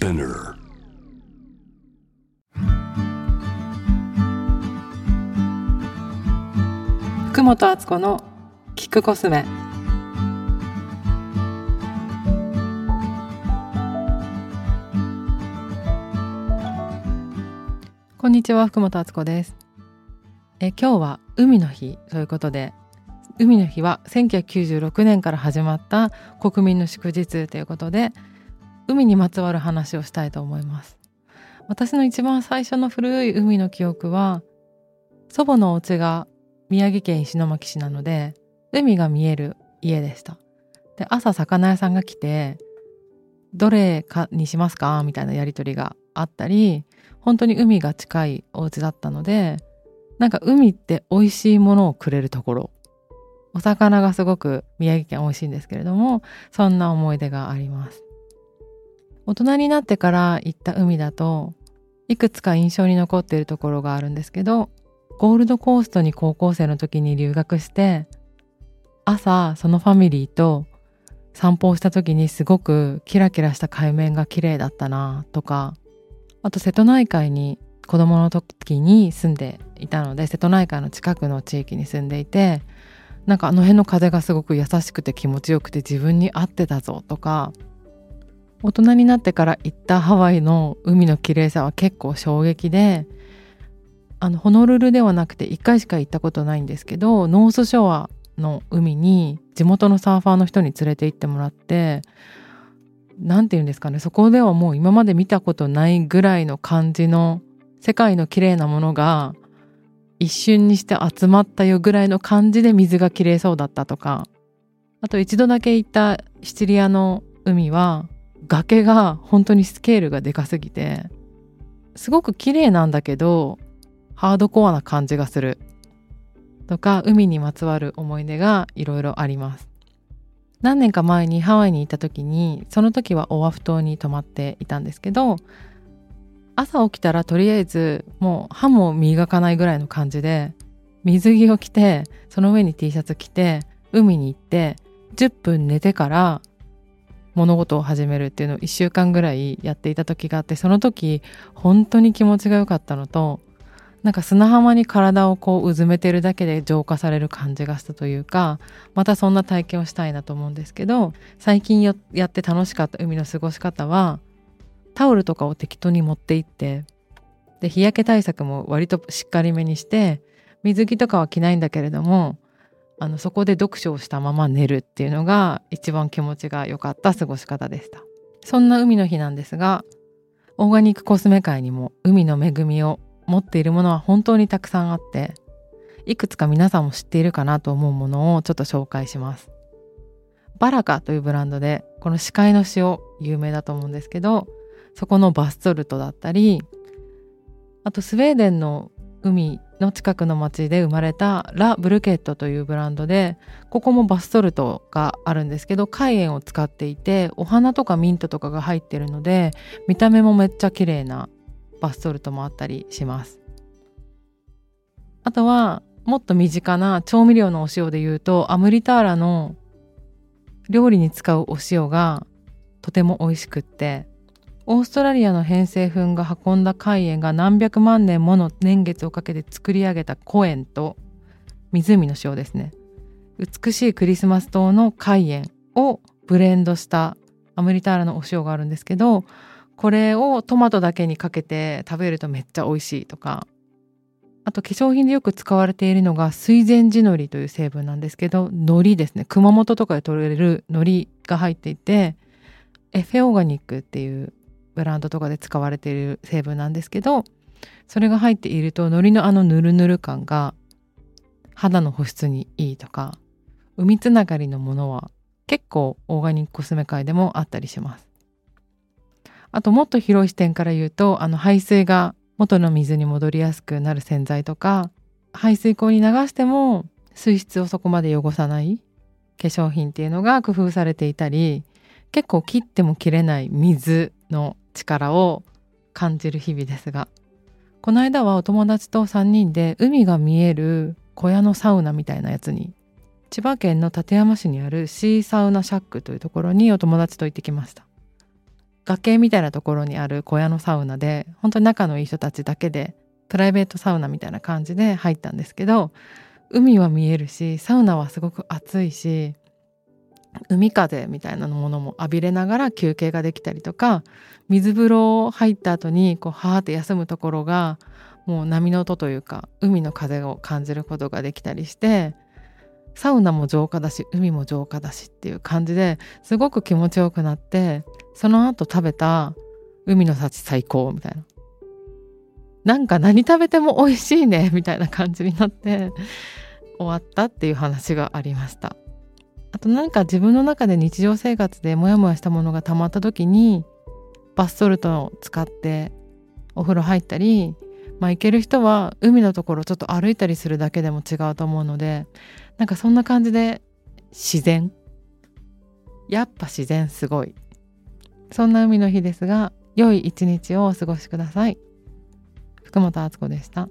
Spinner. 福本敦子のキックコスメこんにちは福本敦子ですえ今日は海の日ということで海の日は1996年から始まった国民の祝日ということで海にまつわる話をしたいと思います。私の一番最初の古い海の記憶は祖母のお家が宮城県石巻市なので海が見える家でした。で朝魚屋さんが来てどれかにしますかみたいなやり取りがあったり本当に海が近いお家だったのでなんか海って美味しいものをくれるところ。お魚がすごく宮城県美味しいんですけれどもそんな思い出があります。大人になってから行った海だといくつか印象に残っているところがあるんですけどゴールドコーストに高校生の時に留学して朝そのファミリーと散歩をした時にすごくキラキラした海面が綺麗だったなとかあと瀬戸内海に子供の時に住んでいたので瀬戸内海の近くの地域に住んでいてなんかあの辺の風がすごく優しくて気持ちよくて自分に合ってたぞとか大人になってから行ったハワイの海の綺麗さは結構衝撃であのホノルルではなくて1回しか行ったことないんですけどノースショアの海に地元のサーファーの人に連れて行ってもらって何て言うんですかねそこではもう今まで見たことないぐらいの感じの世界の綺麗なものが一瞬にして集まったよぐらいの感じで水が綺麗そうだったとかあと一度だけ行ったシチリアの海は崖が本当にスケールがでかすぎてすごく綺麗なんだけどハードコアな感じがする。とか海にまつわる思い出がいろいろあります。何年か前にハワイに行った時にその時はオアフ島に泊まっていたんですけど朝起きたらとりあえずもう歯も磨かないぐらいの感じで水着を着てその上に T シャツ着て海に行って10分寝てから物事を始めるっていうのを1週間ぐらいやっていた時があってその時本当に気持ちが良かったのとなんか砂浜に体をこううずめてるだけで浄化される感じがしたというかまたそんな体験をしたいなと思うんですけど最近やって楽しかった海の過ごし方はタオルとかを適当に持って行ってで日焼け対策も割としっかりめにして水着とかは着ないんだけれどもあのそこで読書をしたまま寝るっていうのが一番気持ちが良かった過ごし方でした。そんな海の日なんですがオーガニックコスメ界にも海の恵みを持っているものは本当にたくさんあっていくつか皆さんも知っているかなと思うものをちょっと紹介します。バラカというブランドでこの視界の塩有名だと思うんですけどそこのバスソルトだったりあとスウェーデンの海の近くの町で生まれたラ・ブルケットというブランドでここもバスソルトがあるんですけど海塩を使っていてお花とかミントとかが入ってるので見た目もめっちゃ綺麗なバスソルトもあったりします。あとはもっと身近な調味料のお塩で言うとアムリターラの料理に使うお塩がとても美味しくってオーストラリアの偏西風が運んだ海塩が何百万年もの年月をかけて作り上げたコ塩と湖の塩ですね。美しいクリスマス島の海塩をブレンドしたアムリターラのお塩があるんですけどこれをトマトだけにかけて食べるとめっちゃ美味しいとか。あと化粧品でよく使われているのが水前寺のりという成分なんですけど海苔ですね。熊本とかで取れる海苔が入っていてエフェオーガニックっていうブランドとかで使われている成分なんですけどそれが入っていると海苔のあのヌルヌル感が肌の保湿にいいとか海つながりのものは結構オーガニックコスメ界でもあったりします。あともっと広い視点から言うとあの排水が元の水に戻りやすくなる洗剤とか排水口に流しても水質をそこまで汚さない化粧品っていうのが工夫されていたり結構切っても切れない水の力を感じる日々ですがこの間はお友達と3人で海が見える小屋のサウナみたいなやつに千葉県の館山市にあるシーサウナシャックというところにお友達と行ってきました。崖みたいなところにある小屋のサウナで本当に仲のいい人たちだけでプライベートサウナみたいな感じで入ったんですけど海は見えるしサウナはすごく暑いし海風みたいなものも浴びれながら休憩ができたりとか水風呂入った後にこうはーって休むところがもう波の音というか海の風を感じることができたりしてサウナも浄化だし海も浄化だしっていう感じですごく気持ちよくなってその後食べた海の幸最高みたいな。なんか何食べても美味しいねみたいな感じになって終わったっていう話がありました。あと何か自分の中で日常生活でモヤモヤしたものが溜まった時にバスソルトを使ってお風呂入ったりまあ行ける人は海のところちょっと歩いたりするだけでも違うと思うのでなんかそんな感じで自然。やっぱ自然すごい。そんな海の日ですが良い一日をお過ごしください。福本敦子でした。